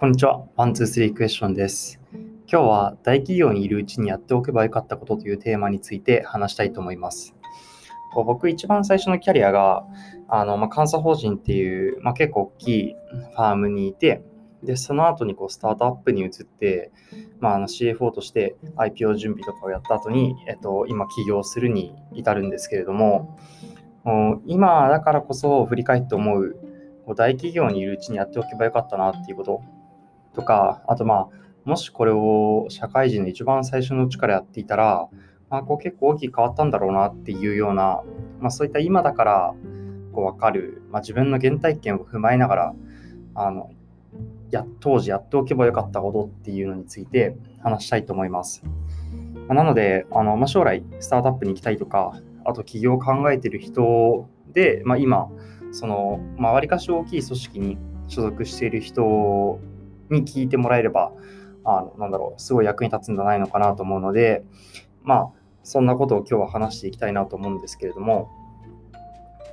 こんにちは。ワン、ツー、スリークエスチョンです。今日は大企業にいるうちにやっておけばよかったことというテーマについて話したいと思います。こう僕一番最初のキャリアが、あの、まあ、監査法人っていう、まあ、結構大きいファームにいて、で、その後にこうスタートアップに移って、まあ、あの CFO として IPO 準備とかをやった後に、えっと、今起業するに至るんですけれども、も今だからこそ振り返って思う大企業にいるうちにやっておけばよかったなっていうこととか、あとまあ、もしこれを社会人の一番最初のうちからやっていたら、まあ、こう結構大きく変わったんだろうなっていうような、まあ、そういった今だからこう分かる、まあ、自分の原体験を踏まえながらあのや当時やっておけばよかったことっていうのについて話したいと思います。まあ、なのであの、まあ、将来スタートアップに行きたいとかあと起業を考えてる人で、まあ、今その、まあ、わりかし大きい組織に所属している人に聞いてもらえればあのなんだろうすごい役に立つんじゃないのかなと思うのでまあそんなことを今日は話していきたいなと思うんですけれども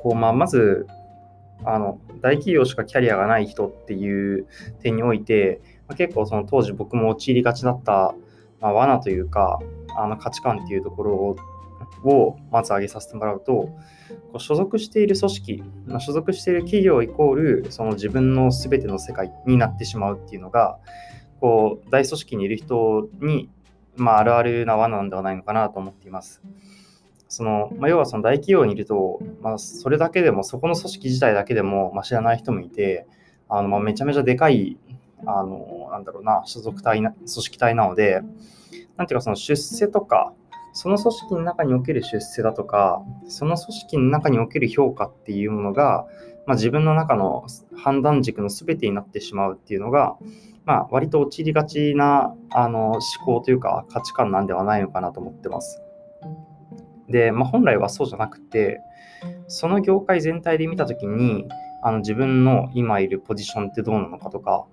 こう、まあ、まずあの大企業しかキャリアがない人っていう点において、まあ、結構その当時僕も陥りがちだった、まあ、罠というかあの価値観っていうところををまず挙げさせてもらうと、こう所属している組織、まあ、所属している企業イコールその自分の全ての世界になってしまうっていうのが、こう大組織にいる人に、まあ、あるあるな罠なんではないのかなと思っています。そのまあ、要はその大企業にいると、まあ、それだけでも、そこの組織自体だけでも、まあ、知らない人もいて、あのまあ、めちゃめちゃでかい、あのなんだろうな、所属体な、組織体なので、なんていうか、その出世とか、その組織の中における出世だとか、その組織の中における評価っていうものが、まあ、自分の中の判断軸の全てになってしまうっていうのが、まあ、割と陥りがちなあの思考というか価値観なんではないのかなと思ってます。で、まあ、本来はそうじゃなくて、その業界全体で見たときに、あの自分の今いるポジションってどうなのかとか、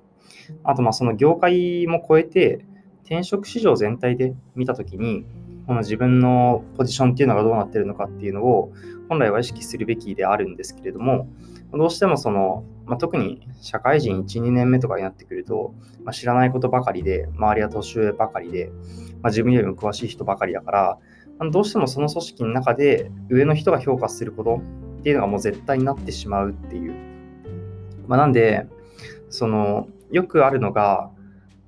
あとまあその業界も超えて、転職市場全体で見たときに、この自分のポジションっていうのがどうなってるのかっていうのを本来は意識するべきであるんですけれども、どうしてもその、まあ、特に社会人1、2年目とかになってくると、まあ、知らないことばかりで、周りは年上ばかりで、まあ、自分よりも詳しい人ばかりだから、どうしてもその組織の中で上の人が評価することっていうのがもう絶対になってしまうっていう。まあ、なんで、その、よくあるのが、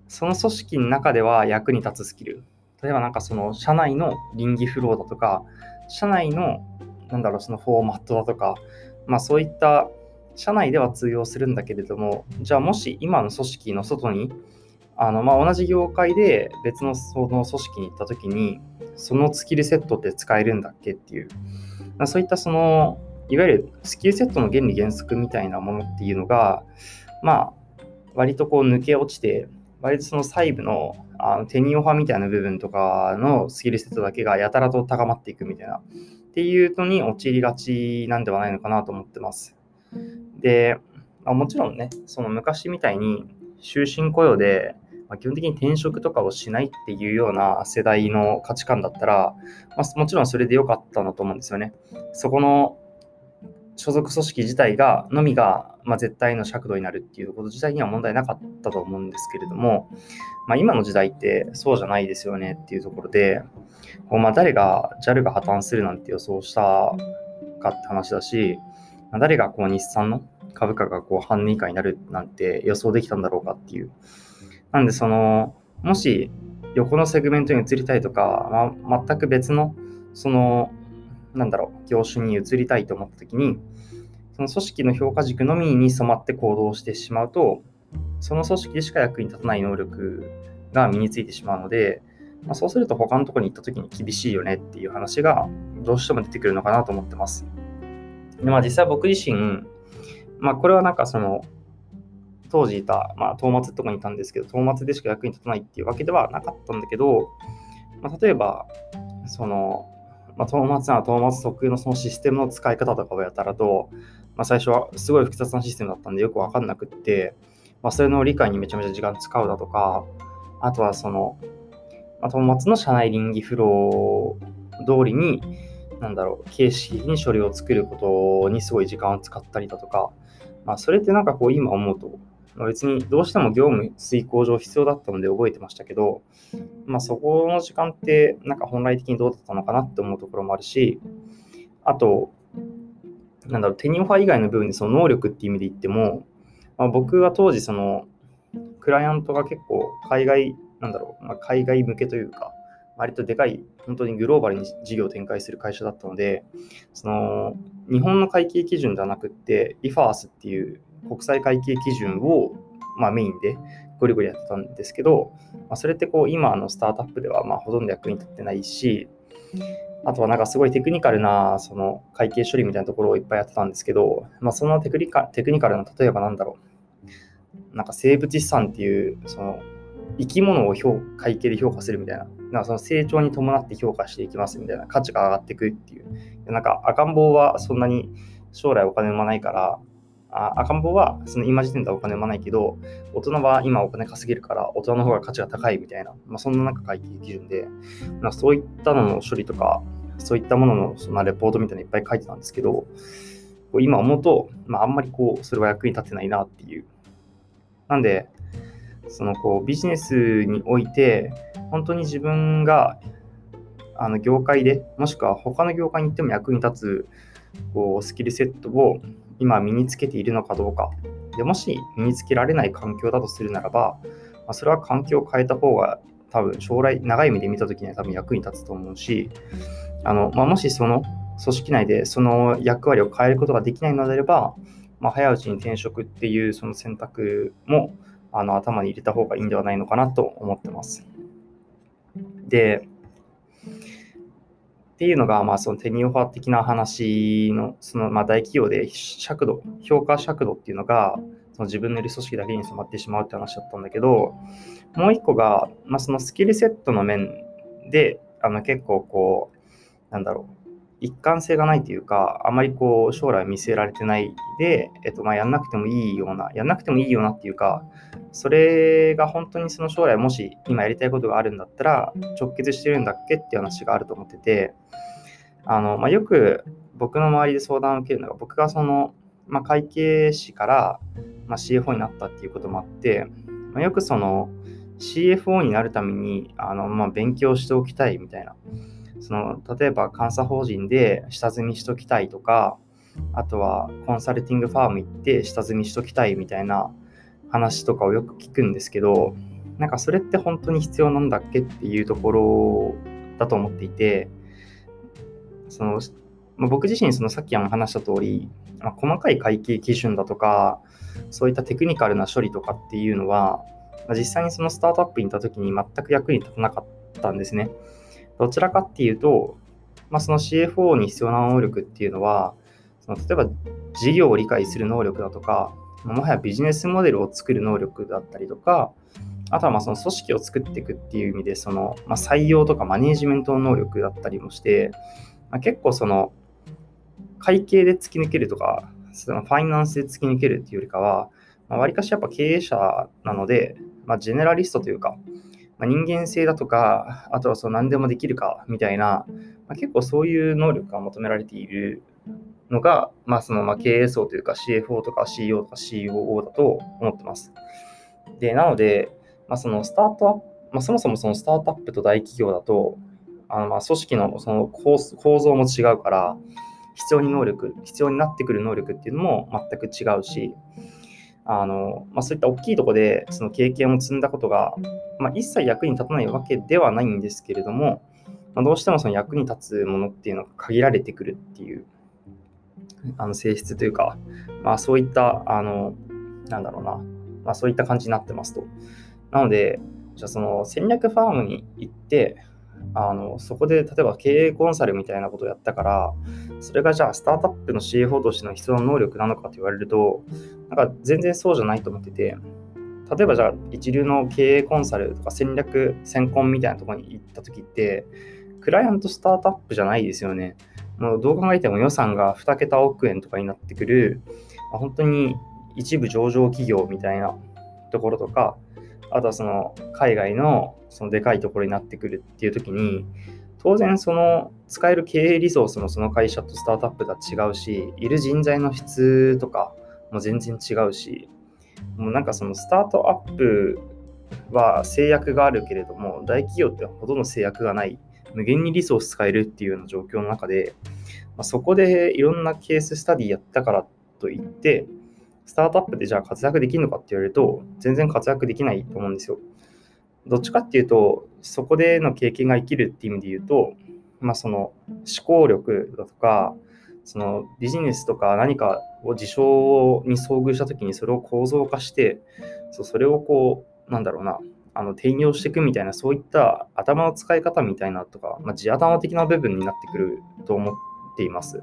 その組織の中では役に立つスキル。例えばなんかその社内の倫理フローだとか、社内のなんだろう、そのフォーマットだとか、まあそういった社内では通用するんだけれども、じゃあもし今の組織の外に、あのまあ同じ業界で別のその組織に行った時に、そのスキルセットって使えるんだっけっていう、まあ、そういったその、いわゆるスキルセットの原理原則みたいなものっていうのが、まあ割とこう抜け落ちて、割とその細部のあのテニオ派みたいな部分とかのスキルセットだけがやたらと高まっていくみたいな、っていうのに陥りがちなんではないのかなと思ってます。で、まあ、もちろんね、その昔みたいに終身雇用で、まあ、基本的に転職とかをしないっていうような世代の価値観だったら、まあ、もちろんそれで良かったんだと思うんですよね。そこの所属組織自体が、のみが、まあ、絶対の尺度になるっていうこと自体には問題なかったと思うんですけれども、まあ、今の時代ってそうじゃないですよねっていうところで、こうまあ誰が JAL が破綻するなんて予想したかって話だし、まあ、誰がこう日産の株価がこう半値以下になるなんて予想できたんだろうかっていう。なんでその、もし横のセグメントに移りたいとか、まあ、全く別のそのなんだろう、業種に移りたいと思ったときに、その組織の評価軸のみに染まって行動してしまうと、その組織でしか役に立たない能力が身についてしまうので、まあ、そうすると他のとこに行った時に厳しいよねっていう話がどうしても出てくるのかなと思ってます。でまあ、実際僕自身、まあ、これはなんかその当時いた、まあ、東松とかにいたんですけど、東松でしか役に立たないっていうわけではなかったんだけど、まあ、例えば、その、まあ、トーマツならトーマツ特有のそのシステムの使い方とかをやったらと、まあ、最初はすごい複雑なシステムだったんでよくわかんなくって、まあ、それの理解にめちゃめちゃ時間使うだとか、あとはその、まあ、トーマツの社内倫理フロー通りに、なんだろう、形式に処理を作ることにすごい時間を使ったりだとか、まあ、それってなんかこう今思うと、まあ、別にどうしても業務遂行上必要だったので覚えてましたけど、まあ、そこの時間ってなんか本来的にどうだったのかなって思うところもあるし、あと、なんだろう、テニオファ以外の部分でその能力っていう意味で言っても、まあ、僕は当時そのクライアントが結構海外、なんだろう、まあ、海外向けというか、割とでかい、本当にグローバルに事業を展開する会社だったので、その日本の会計基準ではなくって、IFAS っていう国際会計基準を、まあ、メインでゴリゴリやってたんですけど、まあ、それってこう今のスタートアップではまあほとんど役に立ってないし、あとはなんかすごいテクニカルなその会計処理みたいなところをいっぱいやってたんですけど、まあ、そのテクニカテクニカルな例えばなんだろう、なんか生物資産っていうその生き物を評会計で評価するみたいな、なんかその成長に伴って評価していきますみたいな、価値が上がっていくっていう。なんか赤ん坊はそんなに将来お金生まないから、あ赤ん坊はその今時点ではお金生まないけど、大人は今お金稼げるから大人の方が価値が高いみたいな、まあ、そんな中会計基準で、まあ、そういったのの処理とか、そういったもののそのレポートみたいなのいっぱい書いてたんですけど、こう今思うと、まあ、あんまりこう、それは役に立ってないなっていう。なんで、そのこうビジネスにおいて、本当に自分があの業界で、もしくは他の業界に行っても役に立つこうスキルセットを今身につけているのかどうか。でもし身につけられない環境だとするならば、まあ、それは環境を変えた方が多分将来長い目で見た時には多分役に立つと思うし、あのまあ、もしその組織内でその役割を変えることができないのであれば、まあ、早いうちに転職っていうその選択もあの頭に入れた方がいいんではないのかなと思ってます。で、っていうのが、まあ、そのテニオファー的な話の、そのまあ大企業で尺度、評価尺度っていうのが、その自分のいる組織だけに染まってしまうって話だったんだけど、もう一個が、まあ、そのスキルセットの面で、あの結構こう、なんだろう、一貫性がないというか、あまりこう将来見据えられてないで、えっと、まあやんなくてもいいような、やんなくてもいいようなっていうか、それが本当にその将来もし今やりたいことがあるんだったら直結してるんだっけっていう話があると思ってて、あの、まあ、よく僕の周りで相談を受けるのが、僕がその、まあ、会計士から、ま、CFO になったっていうこともあって、まあ、よくその CFO になるためにあの、まあ、勉強しておきたいみたいな。その例えば監査法人で下積みしときたいとか、あとはコンサルティングファーム行って下積みしときたいみたいな話とかをよく聞くんですけど、なんかそれって本当に必要なんだっけっていうところだと思っていて、そのまあ、僕自身そのさっきも話した通り、まあ、細かい会計基準だとか、そういったテクニカルな処理とかっていうのは、まあ、実際にそのスタートアップに行った時に全く役に立たなかったんですね。どちらかっていうと、まあ、その CFO に必要な能力っていうのは、その例えば事業を理解する能力だとか、もはやビジネスモデルを作る能力だったりとか、あとはまあその組織を作っていくっていう意味で、そのまあ採用とかマネージメントの能力だったりもして、まあ、結構その会計で突き抜けるとか、そのファイナンスで突き抜けるっていうよりかは、まあ、割かしやっぱ経営者なので、まあ、ジェネラリストというか、まあ、人間性だとか、あとはその何でもできるかみたいな、まあ、結構そういう能力が求められているのが、まあ、そのま経営層というか CFO とか CEO とか COO だと思ってます。で、なので、まあ、そのスタートアップ、まあ、そもそもそのスタートアップと大企業だと、あのま組織のその構造も違うから、必要に能力、必要になってくる能力っていうのも全く違うし、あのまあ、そういった大きいところでその経験を積んだことが、まあ、一切役に立たないわけではないんですけれども、まあ、どうしてもその役に立つものっていうのが限られてくるっていうあの性質というか、まあ、そういったあのなんだろうな、まあ、そういった感じになってますと。なので、じゃあその戦略ファームに行って、あのそこで例えば経営コンサルみたいなことをやったから、それがじゃあスタートアップの CFO としての必要な能力なのかと言われると、なんか全然そうじゃないと思ってて、例えばじゃあ一流の経営コンサルとか戦略、先行みたいなところに行った時って、クライアントスタートアップじゃないですよね。もうどう考えても予算が2桁億円とかになってくる、まあ、本当に一部上場企業みたいなところとか、あとはその海外のそのでかいところになってくるっていう時に、当然その使える経営リソースもその会社とスタートアップとは違うし、いる人材の質とかも全然違うし、もうなんかそのスタートアップは制約があるけれども、大企業ってほとんど制約がない、無限にリソース使えるっていうような状況の中で、まあ、そこでいろんなケーススタディやったからといって、スタートアップでじゃあ活躍できるのかって言われると、全然活躍できないと思うんですよ。どっちかっていうと、そこでの経験が生きるっていう意味で言うと、まあ、その思考力だとか、そのビジネスとか何かを事象に遭遇したときにそれを構造化して、そうそれをこう、なんだろうな、あの転用していくみたいな、そういった頭の使い方みたいなとか、まあ、地頭的な部分になってくると思っています。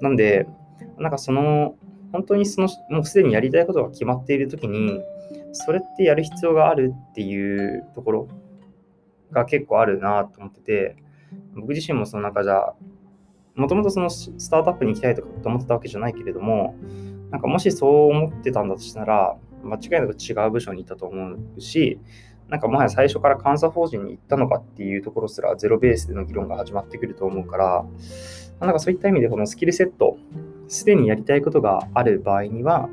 なんで、なんかその、本当にその、もうすでにやりたいことが決まっているときに、それってやる必要があるっていうところが結構あるなと思ってて、僕自身もその中じゃ、もともとそのスタートアップに行きたいとかって思ってたわけじゃないけれども、なんかもしそう思ってたんだとしたら、間違いなく違う部署に行ったと思うし、なんかもはや最初から監査法人に行ったのかっていうところすらゼロベースでの議論が始まってくると思うから、なんかそういった意味でこのスキルセット、すでにやりたいことがある場合には、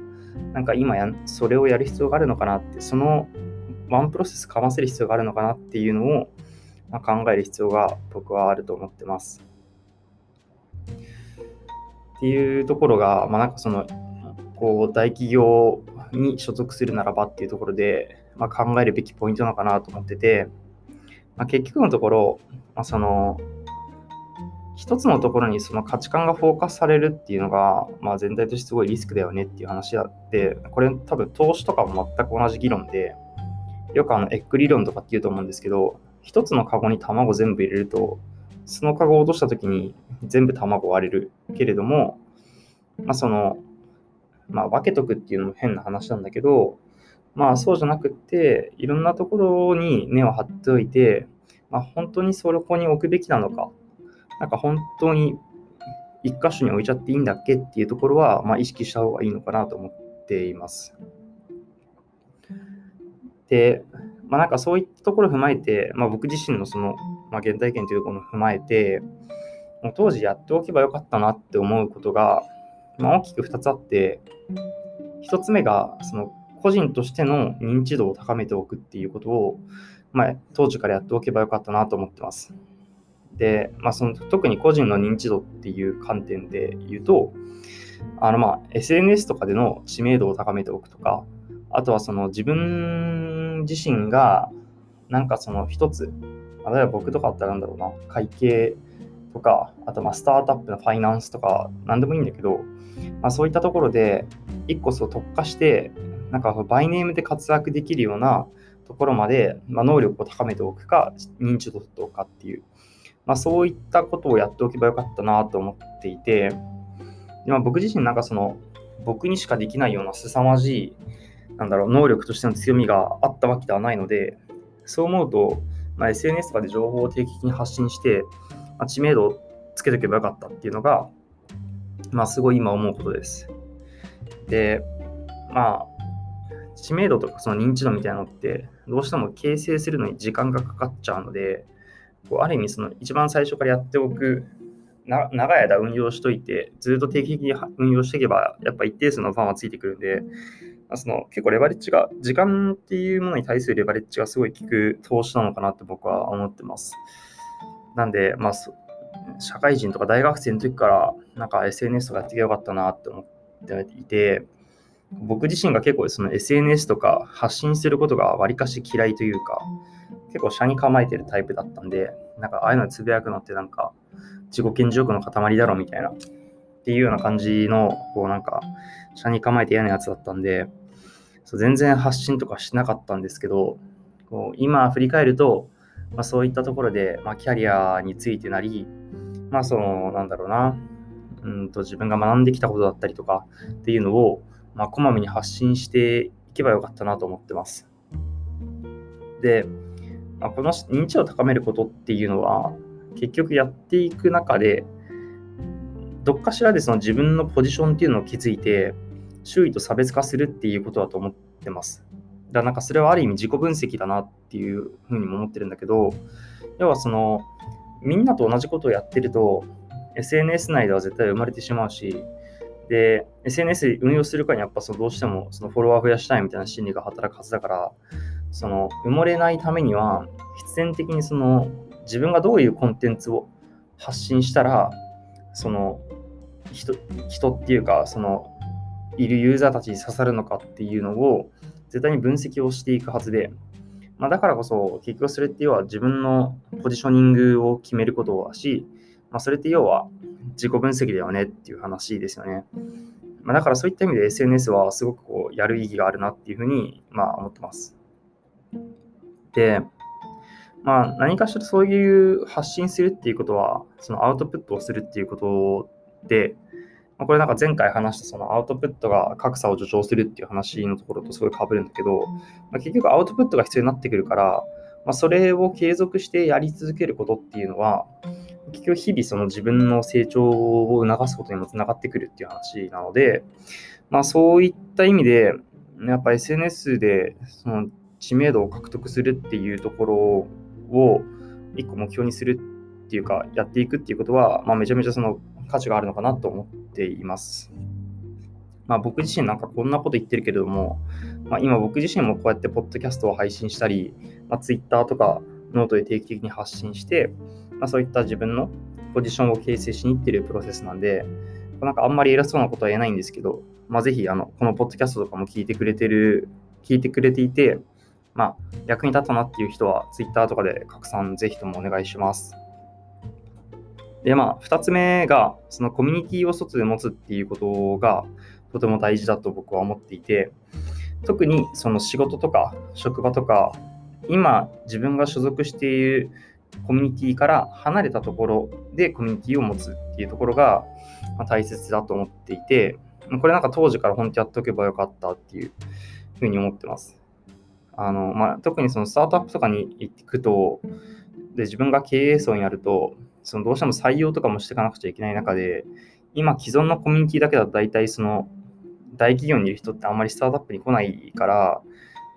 なんか今やそれをやる必要があるのかなって、そのワンプロセスかませる必要があるのかなっていうのを、ま考える必要が僕はあると思ってます。っていうところが、まあ、なんかその、こう、大企業に所属するならばっていうところで、まあ、考えるべきポイントなのかなと思ってて、まあ、結局のところ、まあ、その、一つのところにその価値観がフォーカスされるっていうのが、まあ、全体としてすごいリスクだよねっていう話であって、これ多分投資とかも全く同じ議論で、よくあのエッグ理論とかって言うと思うんですけど、一つのカゴに卵全部入れると、そのカゴを落とした時に全部卵割れるけれども、まあその、まあ分けとくっていうのも変な話なんだけど、まあそうじゃなくって、いろんなところに根を張っておいて、まあ本当にそこに置くべきなのかなんか本当に一箇所に置いちゃっていいんだっけっていうところは、まあ、意識した方がいいのかなと思っています。で、まあ、なんかそういったところを踏まえて、まあ、僕自身のその、まあ、原体験というところを踏まえて、もう当時やっておけばよかったなって思うことが、まあ、大きく2つあって、1つ目がその個人としての認知度を高めておくっていうことを、まあ、当時からやっておけばよかったなと思ってます。で、まあ、その特に個人の認知度っていう観点で言うと、あのまあ SNS とかでの知名度を高めておくとか、あとはその自分自身がなんかその一つ、例えば僕とかだったらなんだろうな、会計とか、あとまあスタートアップのファイナンスとか、なんでもいいんだけど、まあ、そういったところで一個そう特化して、なんかバイネームで活躍できるようなところまで、まあ、能力を高めておくか、認知度とかっていう、まあ、そういったことをやっておけばよかったなと思っていて、まあ、僕自身なんかその僕にしかできないような凄まじいなんだろう能力としての強みがあったわけではないのでそう思うと、まあ、SNS とかで情報を定期的に発信して、まあ、知名度をつけとけばよかったっていうのが、まあ、すごい今思うことです。で、まあ、知名度とかその認知度みたいなのって、どうしても形成するのに時間がかかっちゃうので、こうある意味その一番最初からやっておくな長い間運用しといて、ずっと定期的に運用していけば、やっぱ一定数のファンはついてくるんで、まあ、その結構レバレッジが、時間っていうものに対するレバレッジがすごい効く投資なのかなって僕は思ってます。なんで、まあ、社会人とか大学生の時から、なんか SNS とかやってきゃよかったなって思っていて、僕自身が結構その SNS とか発信することがわりかし嫌いというか、結構車に構えてるタイプだったんで、なんかああいうのつぶやくのってなんか自己顕示欲の塊だろみたいな、っていうような感じの、こうなんか、車に構えて嫌なやつだったんで、そう全然発信とかしなかったんですけど、こう今振り返ると、まあ、そういったところで、まあ、キャリアについてなり、まあその、なんだろうな、うんと自分が学んできたことだったりとかっていうのを、まあ、こまめに発信していけばよかったなと思ってます。で、あ、この認知を高めることっていうのは、結局やっていく中で、どっかしらでその自分のポジションっていうのを築いて、周囲と差別化するっていうことだと思ってます。だからなんかそれはある意味自己分析だなっていうふうにも思ってるんだけど、要はその、みんなと同じことをやってると、SNS 内では絶対生まれてしまうし、で、SNS 運用するかにやっぱそのどうしてもそのフォロワー増やしたいみたいな心理が働くはずだから、その埋もれないためには、必然的にその自分がどういうコンテンツを発信したら、その人人っていうか、そのいるユーザーたちに刺さるのかっていうのを絶対に分析をしていくはずで、まあ、だからこそ結局それって要は自分のポジショニングを決めることだし、まあ、それって要は自己分析だよねっていう話ですよね。まあ、だからそういった意味で SNS はすごくこうやる意義があるなっていうふうにまあ思ってます。で、まあ、何かしらそういう発信するっていうことは、そのアウトプットをするっていうことで、まあ、これなんか前回話したそのアウトプットが格差を助長するっていう話のところとすごい被るんだけど、まあ、結局アウトプットが必要になってくるから、まあ、それを継続してやり続けることっていうのは、結局日々その自分の成長を促すことにもつながってくるっていう話なので、まあそういった意味で、やっぱ SNS でその知名度を獲得するっていうところを一個目標にするっていうか、やっていくっていうことは、まあ、めちゃめちゃその価値があるのかなと思っています。まあ、僕自身なんかこんなこと言ってるけれども、まあ、今僕自身もこうやってポッドキャストを配信したり、まあ、Twitter とかノートで定期的に発信して、まあ、そういった自分のポジションを形成しにいってるプロセスなんで、なんかあんまり偉そうなことは言えないんですけど、まあ、ぜひあのこのポッドキャストとかも聞いてくれてる、聞いてくれていて、まあ、役に立ったなっていう人は Twitter とかで拡散ぜひともお願いします。で、まあ、2つ目が、そのコミュニティを外で持つっていうことがとても大事だと僕は思っていて、特にその仕事とか職場とか、今自分が所属しているコミュニティから離れたところでコミュニティを持つっていうところが大切だと思っていて、これなんか当時から本当やっておけばよかったっていうふうに思ってます。あのまあ、特にそのスタートアップとかに行くと、で自分が経営層になると、そのどうしても採用とかもしていかなくちゃいけない中で、今既存のコミュニティだけだと大体その大企業にいる人ってあんまりスタートアップに来ないから、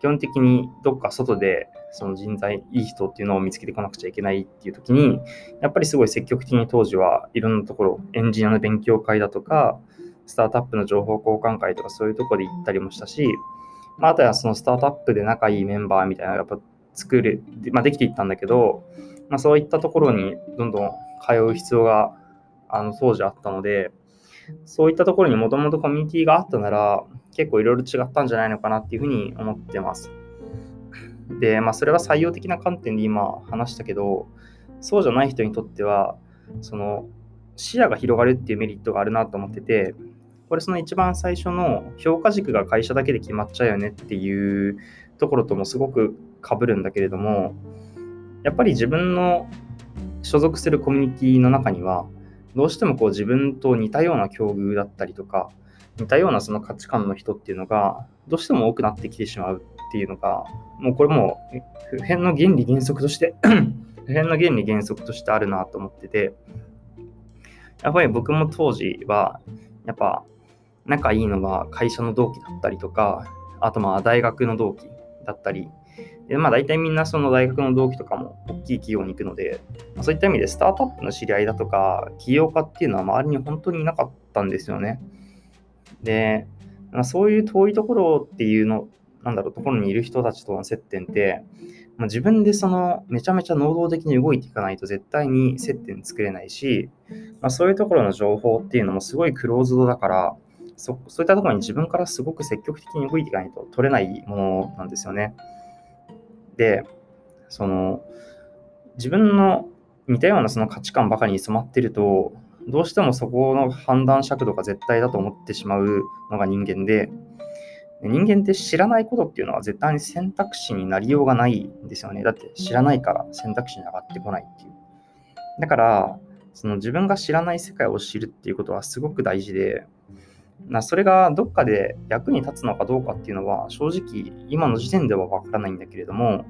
基本的にどっか外でその人材、いい人っていうのを見つけてこなくちゃいけないっていう時に、やっぱりすごい積極的に当時はいろんなところ、エンジニアの勉強会だとか、スタートアップの情報交換会とかそういうところで行ったりもしたし、まあ、あとはそのスタートアップで仲いいメンバーみたいなのやっぱ作れ、まあ、できていったんだけど、まあ、そういったところにどんどん通う必要があの当時あったので、そういったところにもともとコミュニティがあったなら、結構いろいろ違ったんじゃないのかなっていうふうに思ってます。で、まあ、それは採用的な観点で今話したけど、そうじゃない人にとっては、その視野が広がるっていうメリットがあるなと思ってて、これその一番最初の評価軸が会社だけで決まっちゃうよねっていうところともすごく被るんだけれども、やっぱり自分の所属するコミュニティの中には、どうしてもこう自分と似たような境遇だったりとか、似たようなその価値観の人っていうのが、どうしても多くなってきてしまうっていうのが、もうこれも普遍の原理原則として 普遍の原理原則としてあるなと思ってて、やっぱり僕も当時は、やっぱ仲いいのは会社の同期だったりとか、あとまあ大学の同期だったり、でまあ大体みんなその大学の同期とかも大きい企業に行くので、まあ、そういった意味でスタートアップの知り合いだとか、起業家っていうのは周りに本当にいなかったんですよね。で、まあ、そういう遠いところっていうの、なんだろう、ところにいる人たちとの接点って、まあ、自分でそのめちゃめちゃ能動的に動いていかないと絶対に接点作れないし、まあ、そういうところの情報っていうのもすごいクローズドだから、そそういったところに自分からすごく積極的に動いていかないと取れないものなんですよね。で、その、自分の似たようなその価値観ばかりに染まってると、どうしてもそこの判断尺度が絶対だと思ってしまうのが人間で、人間って知らないことっていうのは絶対に選択肢になりようがないんですよね。だって知らないから選択肢に上がってこないっていう。だから、その自分が知らない世界を知るっていうことはすごく大事で、なそれがどっかで役に立つのかどうかっていうのは正直今の時点ではわからないんだけれども、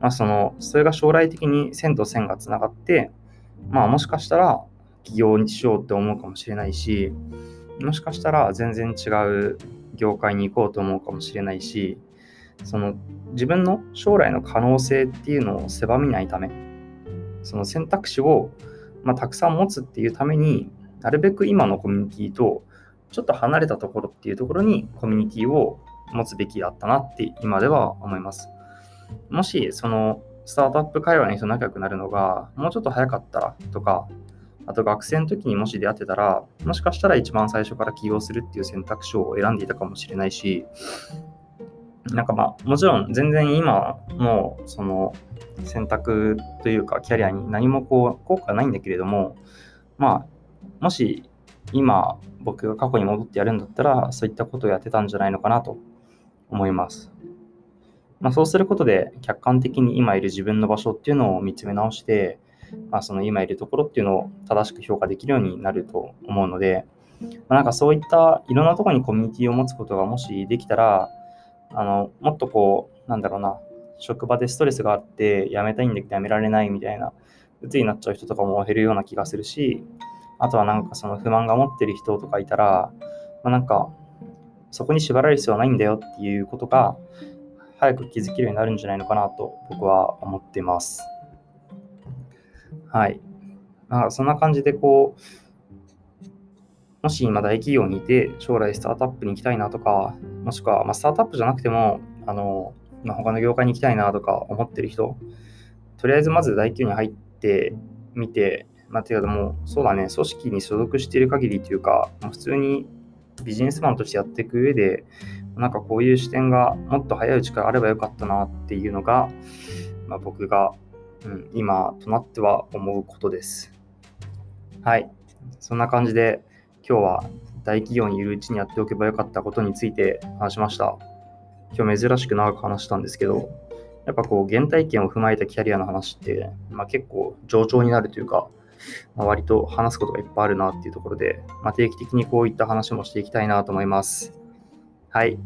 まあ、そのそれが将来的に線と線がつながって、まあ、もしかしたら起業にしようって思うかもしれないしもしかしたら全然違う業界に行こうと思うかもしれないしその自分の将来の可能性っていうのを狭めないためその選択肢を、まあ、たくさん持つっていうためになるべく今のコミュニティとちょっと離れたところっていうところにコミュニティを持つべきだったなって今では思います。もし、そのスタートアップ会話に人仲良くなるのがもうちょっと早かったらとか、あと学生の時にもし出会ってたら、もしかしたら一番最初から起業するっていう選択肢を選んでいたかもしれないし、なんかまあ、もちろん全然今のその選択というかキャリアに何もこう効果ないんだけれども、まあ、もし今僕が過去に戻ってやるんだったら、そういったことをやってたんじゃないのかなと思います。まあ、そうすることで客観的に今いる自分の場所っていうのを見つめ直して、まあ、その今いるところっていうのを正しく評価できるようになると思うので、まあ、なんかそういったいろんなところにコミュニティを持つことがもしできたら、あのもっとこう、なんだろうな、職場でストレスがあって辞めたいんだけど辞められないみたいな、鬱になっちゃう人とかも減るような気がするし、あとはなんかその不満が持ってる人とかいたら、まあ、なんかそこに縛られる必要はないんだよっていうことが早く気づけるようになるんじゃないのかなと僕は思ってます。はい。まあ、そんな感じでこう、もし今大企業にいて将来スタートアップに行きたいなとか、もしくは、まあ、スタートアップじゃなくても、あの、まあ、他の業界に行きたいなとか思ってる人、とりあえずまず大企業に入ってみて、まあ、ていうかもう、そうだね、組織に所属している限りというか、まあ、普通にビジネスマンとしてやっていく上で、なんかこういう視点がもっと早いうちからあればよかったなっていうのが、まあ、僕が、うん、今となっては思うことです。はい。そんな感じで今日は大企業にいるうちにやっておけばよかったことについて話しました。今日珍しく長く話したんですけど、やっぱこう原体験を踏まえたキャリアの話って、まあ、結構上長になるというか、まあ、割と話すことがいっぱいあるなっていうところで、まあ、定期的にこういった話もしていきたいなと思います。はい。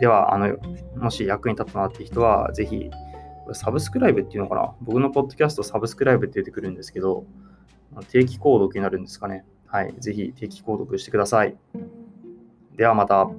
では、あの、もし役に立ったなっていう人は、ぜひ、サブスクライブっていうのかな？僕のポッドキャストサブスクライブって出てくるんですけど、定期購読になるんですかね。はい。ぜひ定期購読してください。ではまた。